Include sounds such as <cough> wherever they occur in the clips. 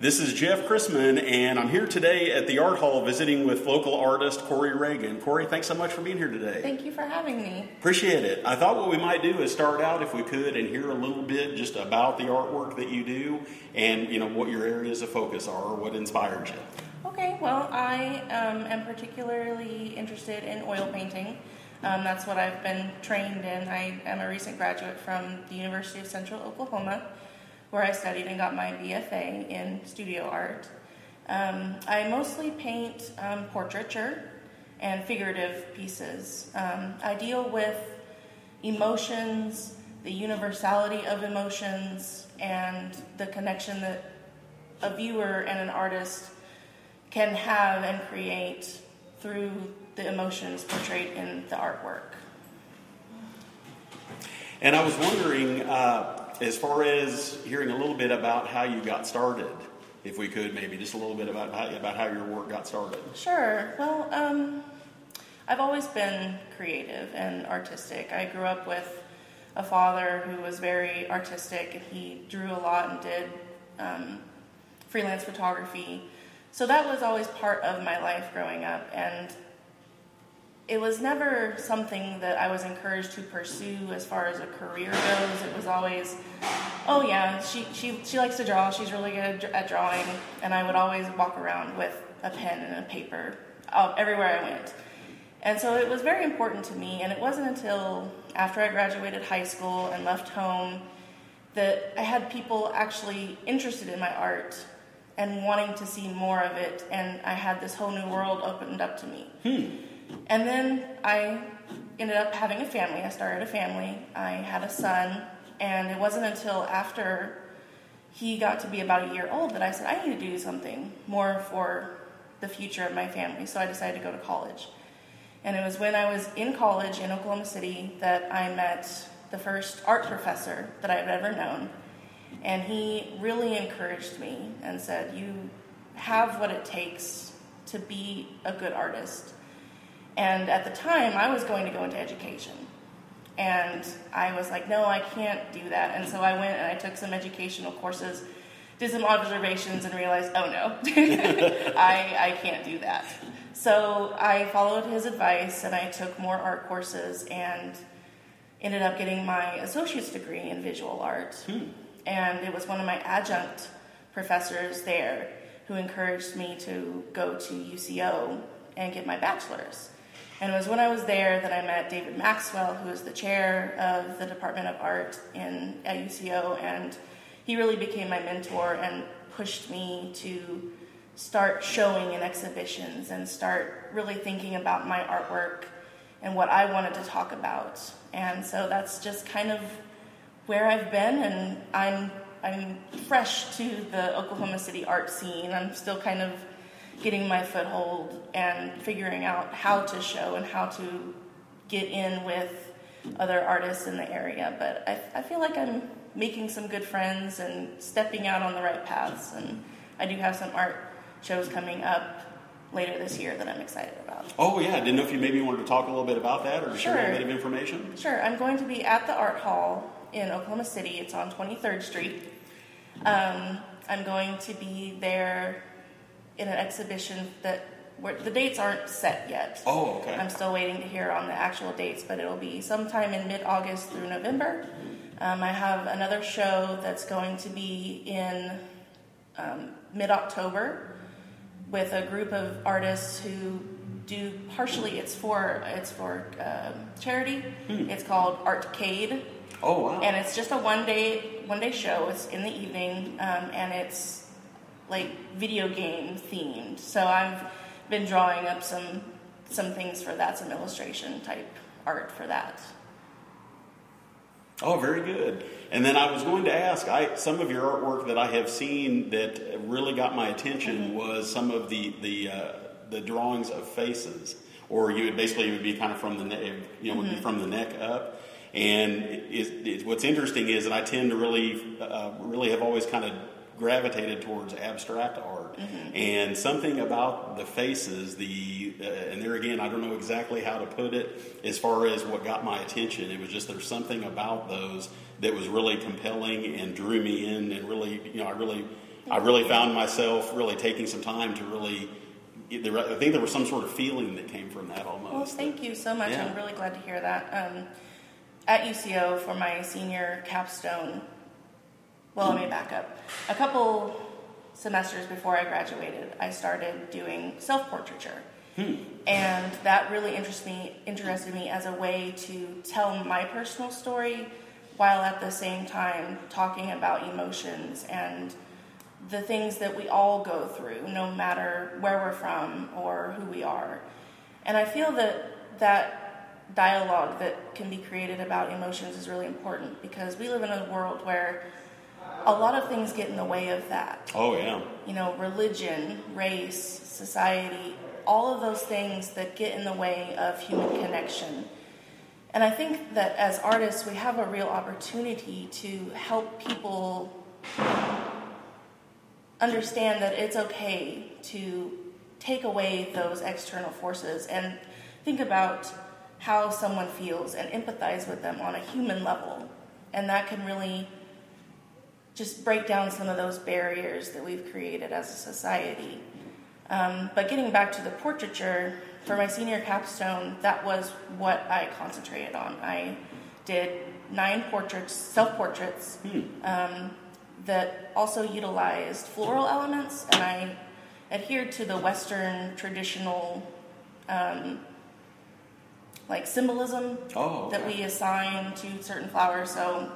This is Jeff Chrisman, and I'm here today at the Art Hall visiting with local artist Corrie Reagan. Corrie, thanks so much for being here today. Thank you for having me. Appreciate it. I thought what we might do is start out, if we could, and hear a little bit just about the artwork that you do and you know what your areas of focus are, what inspired you. Okay, well, I um, am particularly interested in oil painting. Um, that's what I've been trained in. I am a recent graduate from the University of Central Oklahoma where I studied and got my BFA in studio art. Um, I mostly paint um, portraiture and figurative pieces. Um, I deal with emotions, the universality of emotions, and the connection that a viewer and an artist can have and create through the emotions portrayed in the artwork. And I was wondering, uh, as far as hearing a little bit about how you got started, if we could maybe just a little bit about how, about how your work got started. Sure. Well, um, I've always been creative and artistic. I grew up with a father who was very artistic, and he drew a lot and did um, freelance photography. So that was always part of my life growing up, and it was never something that I was encouraged to pursue as far as a career goes. It was always, oh yeah, she, she, she likes to draw, she's really good at drawing, and I would always walk around with a pen and a paper everywhere I went. And so it was very important to me, and it wasn't until after I graduated high school and left home that I had people actually interested in my art and wanting to see more of it, and I had this whole new world opened up to me. Hmm. And then I ended up having a family. I started a family. I had a son, and it wasn't until after he got to be about a year old that I said, I need to do something more for the future of my family. So I decided to go to college. And it was when I was in college in Oklahoma City that I met the first art professor that I've ever known. And he really encouraged me and said, You have what it takes to be a good artist. And at the time, I was going to go into education. And I was like, no, I can't do that. And so I went and I took some educational courses, did some observations, and realized, oh no, <laughs> I, I can't do that. So I followed his advice and I took more art courses and ended up getting my associate's degree in visual art. Hmm. And it was one of my adjunct professors there who encouraged me to go to UCO and get my bachelor's. And it was when I was there that I met David Maxwell, who is the chair of the Department of Art in at UCO, and he really became my mentor and pushed me to start showing in exhibitions and start really thinking about my artwork and what I wanted to talk about. And so that's just kind of where I've been, and I'm I'm fresh to the Oklahoma City art scene. I'm still kind of getting my foothold and figuring out how to show and how to get in with other artists in the area. But I, I feel like I'm making some good friends and stepping out on the right paths. And I do have some art shows coming up later this year that I'm excited about. Oh yeah, I didn't know if you maybe wanted to talk a little bit about that or Sure. share a bit of information. Sure, I'm going to be at the Art Hall in Oklahoma City. It's on 23rd Street. Um, I'm going to be there in an exhibition that where the dates aren't set yet. Oh, okay. I'm still waiting to hear on the actual dates, but it'll be sometime in mid August through November. Um, I have another show that's going to be in um, mid October with a group of artists who do partially. It's for it's for um charity. It's called Artcade, Oh wow. and it's just a one day one day show. It's in the evening, um, and it's like video game themed. So I've been drawing up some some things for that, some illustration type art for that. Oh, very good. And then I was going to ask, I some of your artwork that I have seen that really got my attention was some of the the uh, the drawings of faces, or you would basically it would be kind of from the neck, you know, would be from the neck up. And it, it, what's interesting is that I tend to really uh, really have always kind of gravitated towards abstract art, and something about the faces, the uh, and there again, I don't know exactly how to put it as far as what got my attention. It was just there's something about those that was really compelling and drew me in, and really, you know, I really I really found myself really taking some time to really. I think there was some sort of feeling that came from that almost. Well, thank you so much. Yeah. I'm really glad to hear that. Um, at UCO for my senior capstone, well, let me back up. A couple semesters before I graduated, I started doing self portraiture. Hmm. And that really interested me, interested me as a way to tell my personal story while at the same time talking about emotions and the things that we all go through, no matter where we're from or who we are. And I feel that that dialogue that can be created about emotions is really important because we live in a world where a lot of things get in the way of that. Oh yeah. You know, religion, race, society, all of those things that get in the way of human connection. And I think that as artists, we have a real opportunity to help people understand that it's okay to take away those external forces and think about how someone feels and empathize with them on a human level. And that can really just break down some of those barriers that we've created as a society. Um, but getting back to the portraiture, for my senior capstone, that was what I concentrated on. I did nine portraits, self portraits, um, that also utilized floral elements, and I adhered to the Western traditional um, like symbolism Oh, okay. that we assign to certain flowers. So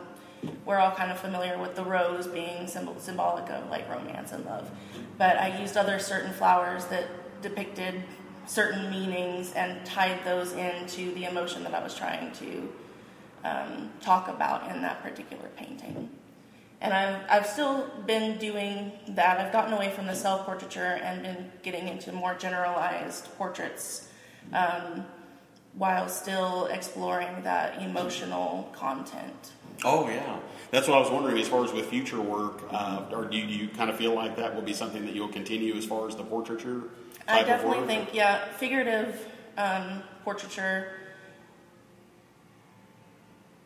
we're all kind of familiar with the rose being symbol, symbolic of like romance and love. But I used other certain flowers that depicted certain meanings and tied those into the emotion that I was trying to um, talk about in that particular painting. And I've, I've still been doing that. I've gotten away from the self portraiture and been getting into more generalized portraits um, while still exploring that emotional content. Oh yeah, that's what I was wondering. As far as with future work, uh, or do you, kind of feel like that will be something that you'll continue as far as the portraiture? I definitely think, yeah, figurative um, portraiture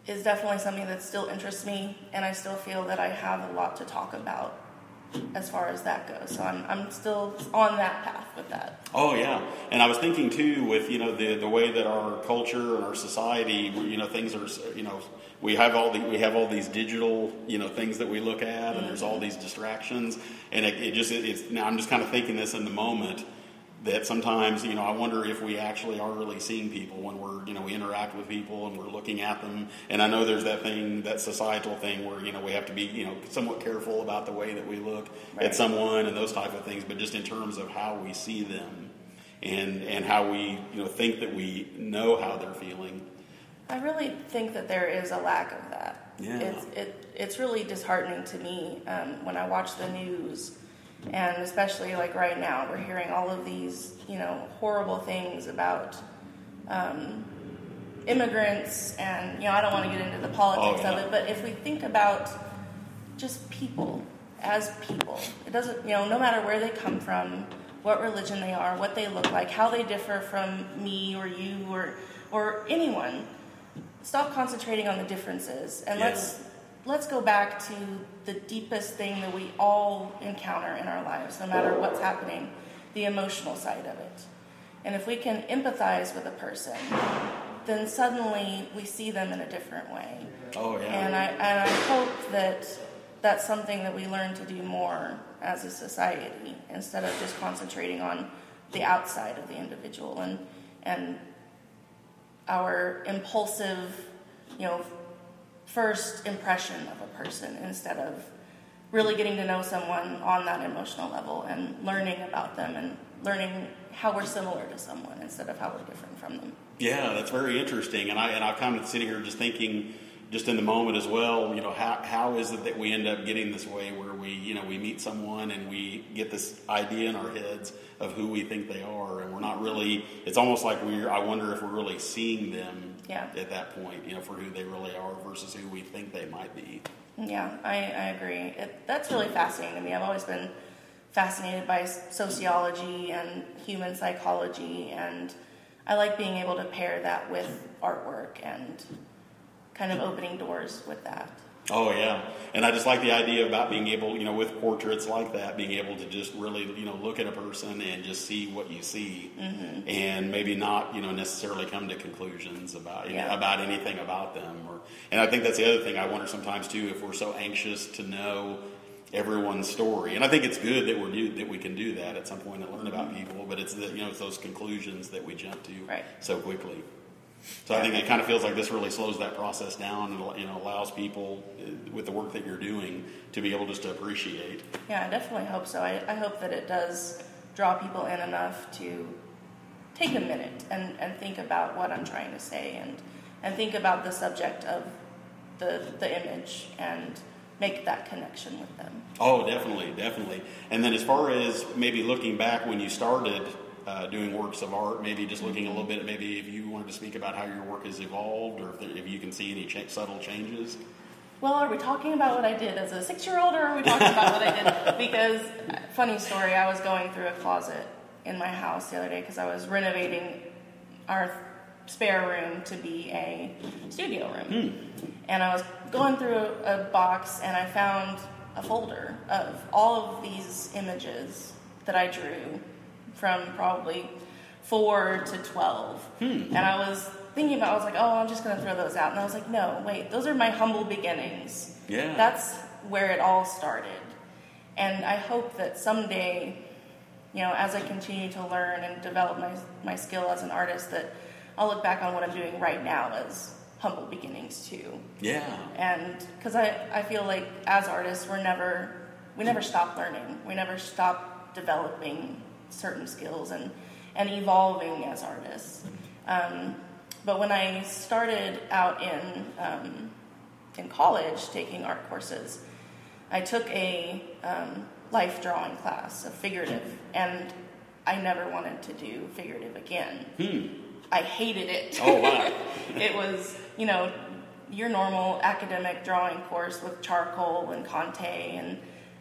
is definitely something that still interests me, and I still feel that I have a lot to talk about as far as that goes. So I'm, I'm still on that path with that. Oh yeah, and I was thinking too with you know the the way that our culture and our society, you know, things are you know we have all the we have all these digital you know things that we look at, and there's all mm-hmm. these distractions, and it, it just it, it's now I'm just kind of thinking this in the moment that sometimes you know I wonder if we actually are really seeing people when we're you know we interact with people and we're looking at them, and I know there's that thing that societal thing where you know we have to be you know somewhat careful about the way that we look Right. at someone and those type of things, but just in terms of how we see them and and how we you know think that we know how they're feeling. I really think that there is a lack of that. Yeah. It's, it, it's really disheartening to me um, when I watch the news, and especially like right now, we're hearing all of these, you know, horrible things about um, immigrants, and you know, I don't want to get into the politics Oh, of it, but if we think about just people as people, it doesn't, you know, no matter where they come from, what religion they are, what they look like, how they differ from me or you or or anyone. Stop concentrating on the differences and Yeah. let's let's go back to the deepest thing that we all encounter in our lives, no matter what's happening, the emotional side of it. And if we can empathize with a person, then suddenly we see them in a different way. Oh yeah. And I and I hope that that's something that we learn to do more as a society instead of just concentrating on the outside of the individual and and our impulsive, you know, first impression of a person instead of really getting to know someone on that emotional level and learning about them and learning how we're similar to someone instead of how we're different from them. Yeah, that's very interesting. And I and I kind of sitting here just thinking, just in the moment as well. You know, how how is it that we end up getting this way where we you know we meet someone and we get this idea in our heads of who we think they are, and we're not really. It's almost like we're. I wonder if we're really seeing them Yeah. at that point. You know, for who they really are versus who we think they might be. Yeah, I, I agree. It, that's really fascinating to me. I've always been fascinated by sociology and human psychology, and I like being able to pair that with artwork and kind of opening doors with that. Oh yeah, and I just like the idea about being able, you know, with portraits like that, being able to just really, you know, look at a person and just see what you see, mm-hmm. and maybe not, you know, necessarily come to conclusions about you yeah. know, about anything about them. Or, and I think that's the other thing I wonder sometimes too, if we're so anxious to know everyone's story, and I think it's good that we're do, that we can do that at some point and learn about mm-hmm. people, but it's the, you know it's those conclusions that we jump to right. so quickly. So I think it kind of feels like this really slows that process down and you know allows people uh, with the work that you're doing to be able just to appreciate. Yeah, I definitely hope so. I, I hope that it does draw people in enough to take a minute and, and think about what I'm trying to say and and think about the subject of the the image and make that connection with them. Oh, definitely, definitely. And then as far as maybe looking back when you started uh, doing works of art, maybe just looking a little bit, maybe if you wanted to speak about how your work has evolved or if, there, if you can see any ch- subtle changes. Well, are we talking about what I did as a six year old or are we talking about what I did? <laughs> Because, funny story, I was going through a closet in my house the other day because I was renovating our spare room to be a studio room. Hmm. And I was going through a, a box and I found a folder of all of these images that I drew from probably four to 12. Hmm. And I was thinking about, I was like, oh, I'm just going to throw those out. And I was like, no, wait, those are my humble beginnings. Yeah. That's where it all started. And I hope that someday, you know, as I continue to learn and develop my, my skill as an artist, that I'll look back on what I'm doing right now as humble beginnings too. Yeah. And because I, I feel like as artists, we're never, we never stop learning. We never stop developing certain skills and, and evolving as artists. Um, but when I started out in, um, in college taking art courses, I took a um, life drawing class, a figurative, and I never wanted to do figurative again. Hmm. I hated it. Oh, wow. <laughs> it was, you know, your normal academic drawing course with charcoal and Conte, and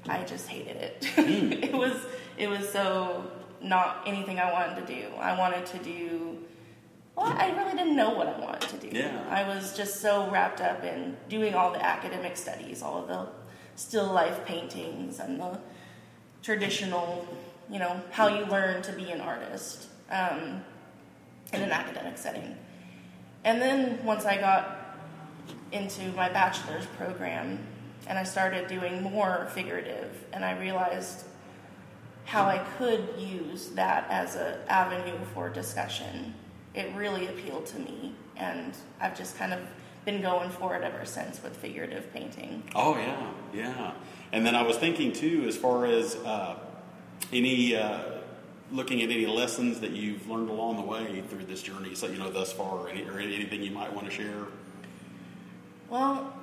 I just hated it. <laughs> Mm. it was it was so not anything I wanted to do. I wanted to do. Well, I really didn't know what I wanted to do. Yeah. I was just so wrapped up in doing all the academic studies, all of the still life paintings, and the traditional, you know, how you learn to be an artist um, in an academic setting. And then once I got into my bachelor's program and I started doing more figurative, and I realized how I could use that as an avenue for discussion. It really appealed to me, and I've just kind of been going for it ever since with figurative painting. Oh yeah, yeah. And then I was thinking too, as far as uh, any uh, looking at any lessons that you've learned along the way through this journey, so you know thus far, or, any, or anything you might want to share. Well,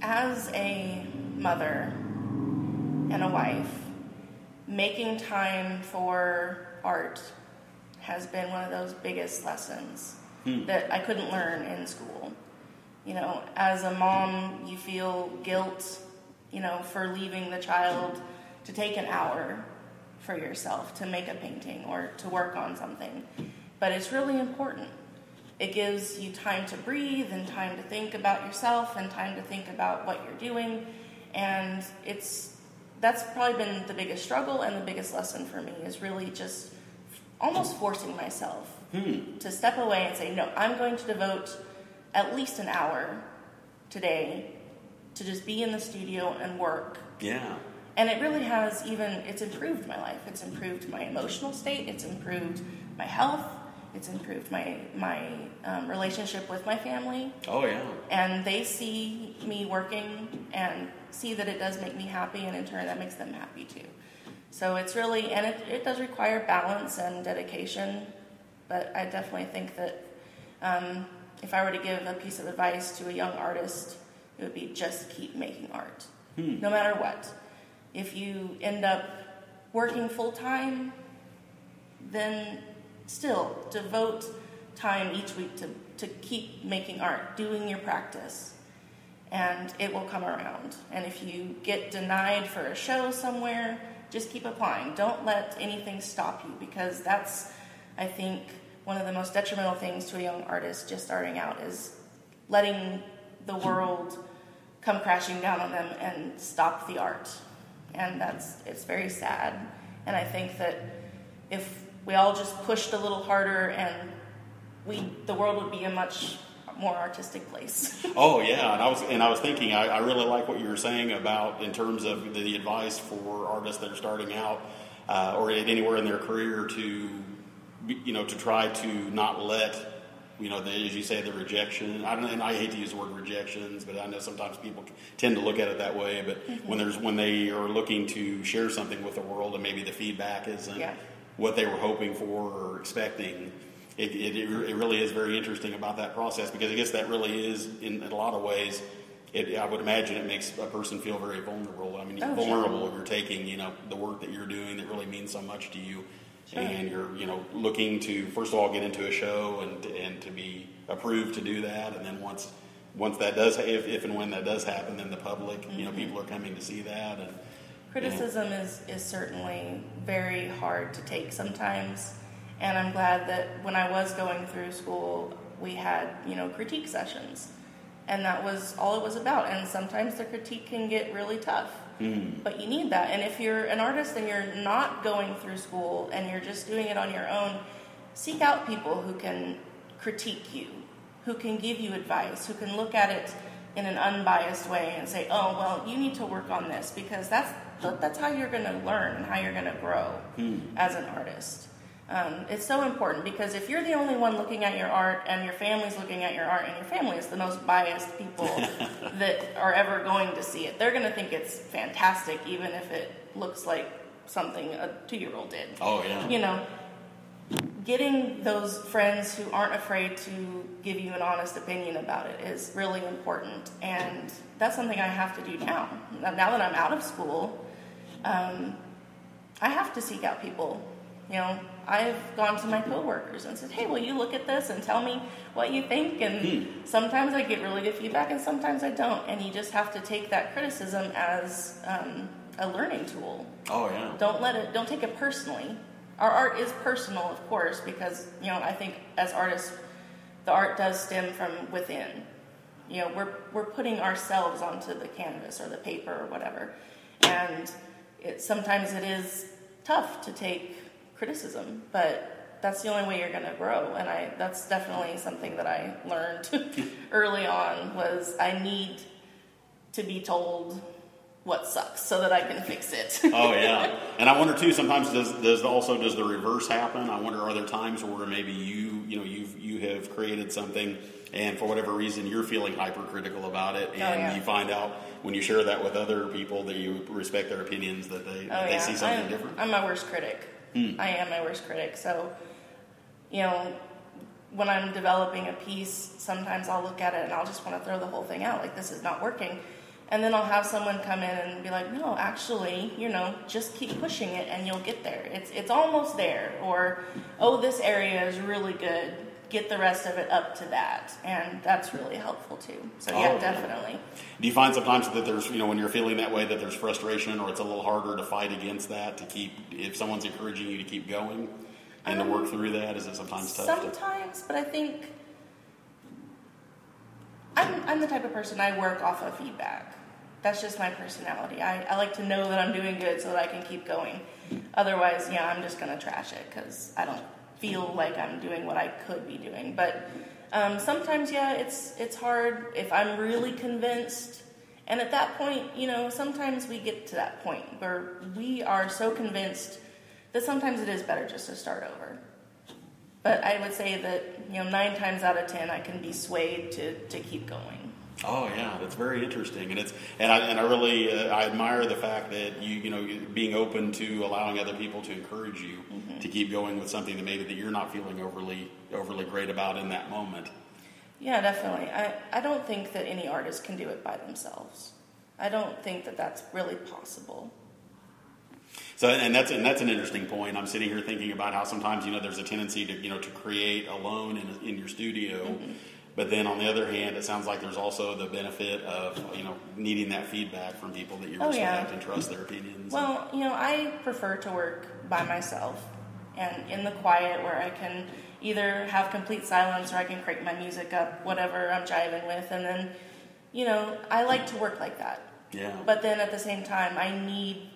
as a mother and a wife, making time for art has been one of those biggest lessons hmm. that I couldn't learn in school. You know, as a mom, you feel guilt, you know, for leaving the child to take an hour for yourself to make a painting or to work on something. But it's really important. It gives you time to breathe and time to think about yourself and time to think about what you're doing. And it's that's probably been the biggest struggle and the biggest lesson for me is really just almost forcing myself hmm. to step away and say, no, I'm going to devote at least an hour today to just be in the studio and work. Yeah. And it really has even, it's improved my life. It's improved my emotional state. It's improved my health. It's improved my my um, relationship with my family. Oh yeah. And they see me working and see that it does make me happy, and in turn that makes them happy too. So it's really and it, it does require balance and dedication, but I definitely think that um, if I were to give a piece of advice to a young artist, it would be just keep making art, hmm. no matter what. If you end up working full time, then still devote time each week to, to keep making art, doing your practice, and it will come around. And if you get denied for a show somewhere, just keep applying. Don't let anything stop you because that's, I think, one of the most detrimental things to a young artist just starting out is letting the world come crashing down on them and stop the art. And that's it's very sad. And I think that if we all just pushed a little harder and we the world would be a much more artistic place. <laughs> oh yeah, and I was and I was thinking I, I, really like what you were saying about in terms of the, the advice for artists that are starting out uh, or anywhere in their career to you know to try to not let you know, the, as you say, the rejection. I don't, and I hate to use the word rejections, but I know sometimes people tend to look at it that way. But mm-hmm. when there's when they are looking to share something with the world, and maybe the feedback isn't yeah. What they were hoping for or expecting, it, it, it, really is very interesting about that process because I guess that really is in, in a lot of ways. It, I would imagine it makes a person feel very vulnerable. I mean, oh, vulnerable. Sure. You're taking, you know, the work that you're doing that really means so much to you Sure. and you're you know looking to first of all get into a show and and to be approved to do that, and then once once that does if, if and when that does happen, then the public mm-hmm. you know mm-hmm. people are coming to see that and criticism is is certainly very hard to take sometimes, and I'm glad that when I was going through school we had you know critique sessions, and that was all it was about, and sometimes the critique can get really tough Mm. But you need that. And if you're an artist and you're not going through school and you're just doing it on your own, seek out people who can critique you, who can give you advice, who can look at it in an unbiased way and say, "Oh, well, you need to work on this because that's that's how you're going to learn and how you're going to grow mm. as an artist." Um, it's so important because if you're the only one looking at your art and your family's looking at your art and your family is the most biased people <laughs> that are ever going to see it, they're going to think it's fantastic even if it looks like something a two year old did. Oh, yeah. You know, getting those friends who aren't afraid to give you an honest opinion about it is really important. And that's something I have to do now. Now that I'm out of school, um, I have to seek out people. You know, I've gone to my coworkers and said, "Hey, will you look at this and tell me what you think?" And hmm. sometimes I get really good feedback, and sometimes I don't. And you just have to take that criticism as um, a learning tool. Oh yeah. Don't let it. Don't take it personally. Our art is personal, of course, because you know I think as artists, the art does stem from within. You know, we're we're putting ourselves onto the canvas or the paper or whatever, and it sometimes it is tough to take criticism, but that's the only way you're going to grow. And I that's definitely something that I learned <laughs> early on was I need to be told what sucks so that I can fix it. <laughs> oh yeah, <laughs> and I wonder too. Sometimes does does also does the reverse happen? I wonder are there times where maybe you you know you've you have created something and for whatever reason you're feeling hypercritical about it, oh, and oh, yeah. you find out when you share that with other people that you respect their opinions that they oh, that they yeah. see something I'm, different. I'm my worst critic. Mm. I am my worst critic. So, you know, when I'm developing a piece, sometimes I'll look at it and I'll just want to throw the whole thing out. Like, this is not working. And then I'll have someone come in and be like, no, actually, you know, just keep pushing it and you'll get there. It's, it's almost there. Or, oh, this area is really good get the rest of it up to that, and that's really helpful too. So yeah, oh, definitely. Do you find sometimes that there's you know when you're feeling that way that there's frustration, or it's a little harder to fight against that to keep if someone's encouraging you to keep going and um, to work um, through that? Is it sometimes tough? Sometimes, to... but I think I'm I'm the type of person I work off of feedback. That's just my personality. I, I like to know that I'm doing good so that I can keep going. Otherwise, yeah, I'm just gonna trash it because I don't feel like I'm doing what I could be doing. But um, sometimes, yeah, it's it's hard if I'm really convinced. And at that point, you know, sometimes we get to that point where we are so convinced that sometimes it is better just to start over. But I would say that you know nine times out of ten, I can be swayed to to keep going. Oh yeah, that's very interesting, and it's and I and I really uh, I admire the fact that you you know being open to allowing other people to encourage you mm-hmm. to keep going with something that maybe that you're not feeling overly overly great about in that moment. Yeah, definitely. I I don't think that any artist can do it by themselves. I don't think that that's really possible. So, and that's and that's an interesting point. I'm sitting here thinking about how sometimes you know there's a tendency to you know to create alone in in your studio. Mm-hmm but then on the other hand, it sounds like there's also the benefit of you know needing that feedback from people that you oh, respect yeah. and trust their opinions. Well, you know, I prefer to work by myself and in the quiet where I can either have complete silence or I can crank my music up, whatever I'm jiving with, and then you know, I like to work like that. Yeah. But then at the same time, I need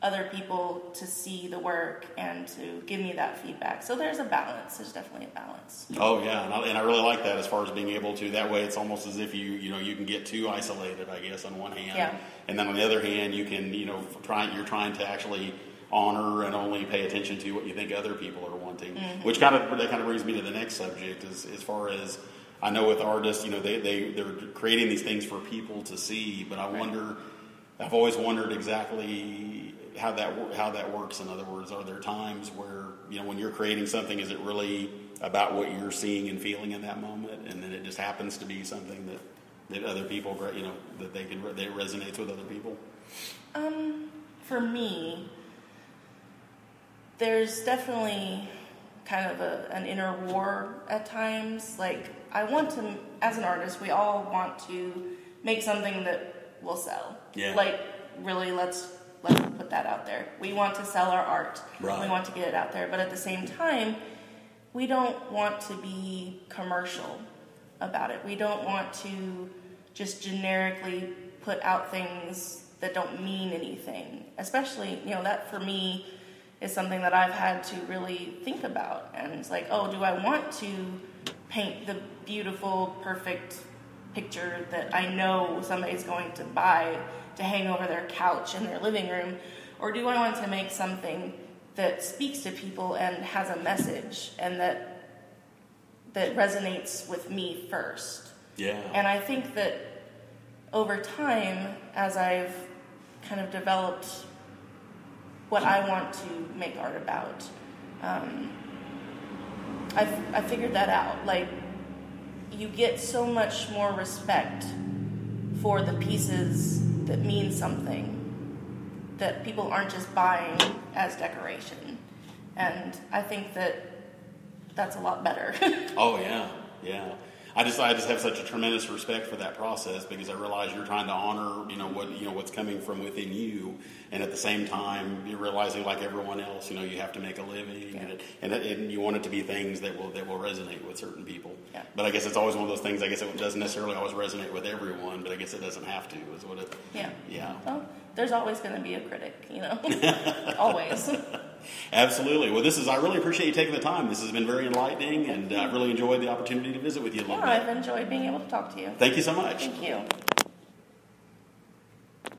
other people to see the work and to give me that feedback. So there's a balance. There's definitely a balance. Oh yeah, and I, and I really like that as far as being able to. That way, it's almost as if you you know you can get too isolated. I guess on one hand, Yeah. and then on the other hand, you can you know try you're trying to actually honor and only pay attention to what you think other people are wanting. Mm-hmm. Which kind of that kind of brings me to the next subject is as far as I know with artists, you know they they they're creating these things for people to see, but I wonder. I've always wondered exactly how that how that works. In other words, are there times where you know when you're creating something, is it really about what you're seeing and feeling in that moment, and then it just happens to be something that that other people, you know, that they can that resonates with other people? Um, for me, there's definitely kind of a, an inner war at times. Like, I want to, as an artist, we all want to make something that will sell. Yeah. Like, really, let's let's put that out there. We want to sell our art. Right. We want to get it out there, but at the same time, we don't want to be commercial about it. We don't want to just generically put out things that don't mean anything. Especially, you know, that for me is something that I've had to really think about. And it's like, oh, do I want to paint the beautiful, perfect picture that I know somebody's going to buy to hang over their couch in their living room? Or do I want to make something that speaks to people and has a message and that that resonates with me first? Yeah. And I think that over time, as I've kind of developed what I want to make art about, um, I've, I figured that out. Like, you get so much more respect for the pieces that means something that people aren't just buying as decoration. And I think that that's a lot better. <laughs> Oh yeah, yeah. I just I just have such a tremendous respect for that process because I realize you're trying to honor you know what you know what's coming from within you, and at the same time you're realizing like everyone else you know you have to make a living and, it, and it, and you want it to be things that will that will resonate with certain people. Yeah. But I guess it's always one of those things. I guess it doesn't necessarily always resonate with everyone, but I guess it doesn't have to. Is what it. yeah. Yeah. Well, there's always going to be a critic, you know? <laughs> always. Absolutely. Well, this is. I really appreciate you taking the time. This has been very enlightening, and I've really enjoyed the opportunity to visit with you a little Yeah, bit. I've enjoyed being able to talk to you. Thank you so much. Thank you.